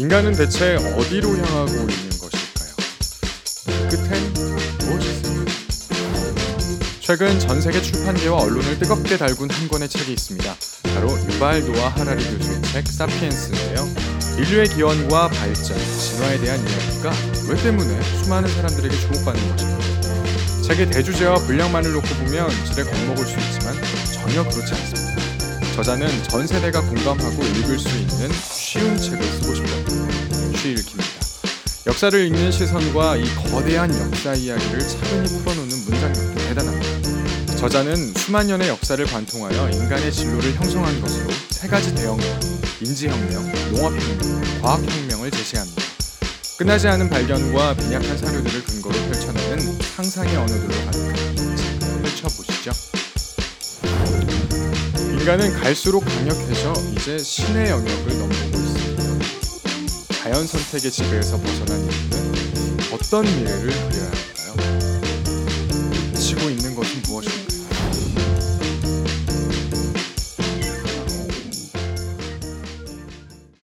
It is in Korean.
인간은 대체 어디로 향하고 있는 것일까요? 그 끝엔 무엇이 있을까요? 최근 전 세계 출판계와 언론을 뜨겁게 달군 한 권의 책이 있습니다. 바로 유발 노아 하라리 교수의 책 사피엔스인데요. 인류의 기원과 발전, 진화에 대한 이야기가 왜 때문에 수많은 사람들에게 주목받는 것일까요? 책의 대주제와 분량만을 놓고 보면 질에 겁먹을 수 있지만 전혀 그렇지 않습니다. 저자는 전 세대가 공감하고 읽을 수 있는 쉬운 책을 쓰고 역사를 읽는 시선과 이 거대한 역사 이야기를 차분히 풀어놓는 문장력도 대단합니다. 저자는 수만 년의 역사를 관통하여 인간의 진로를 형성한 것으로 세 가지 대혁명, 인지혁명, 농업혁명, 과학혁명을 제시합니다. 끝나지 않은 발견과 빈약한 사료들을 근거로 펼쳐내는 상상의 언어들로 가득한 펼쳐보시죠. 인간은 갈수록 강력해져 이제 신의 영역을 있습니다. 자연 선택의 지배에서 벗어난 인류는 어떤 미래를 그려야 할까요? 지고 있는 것은 무엇일까요?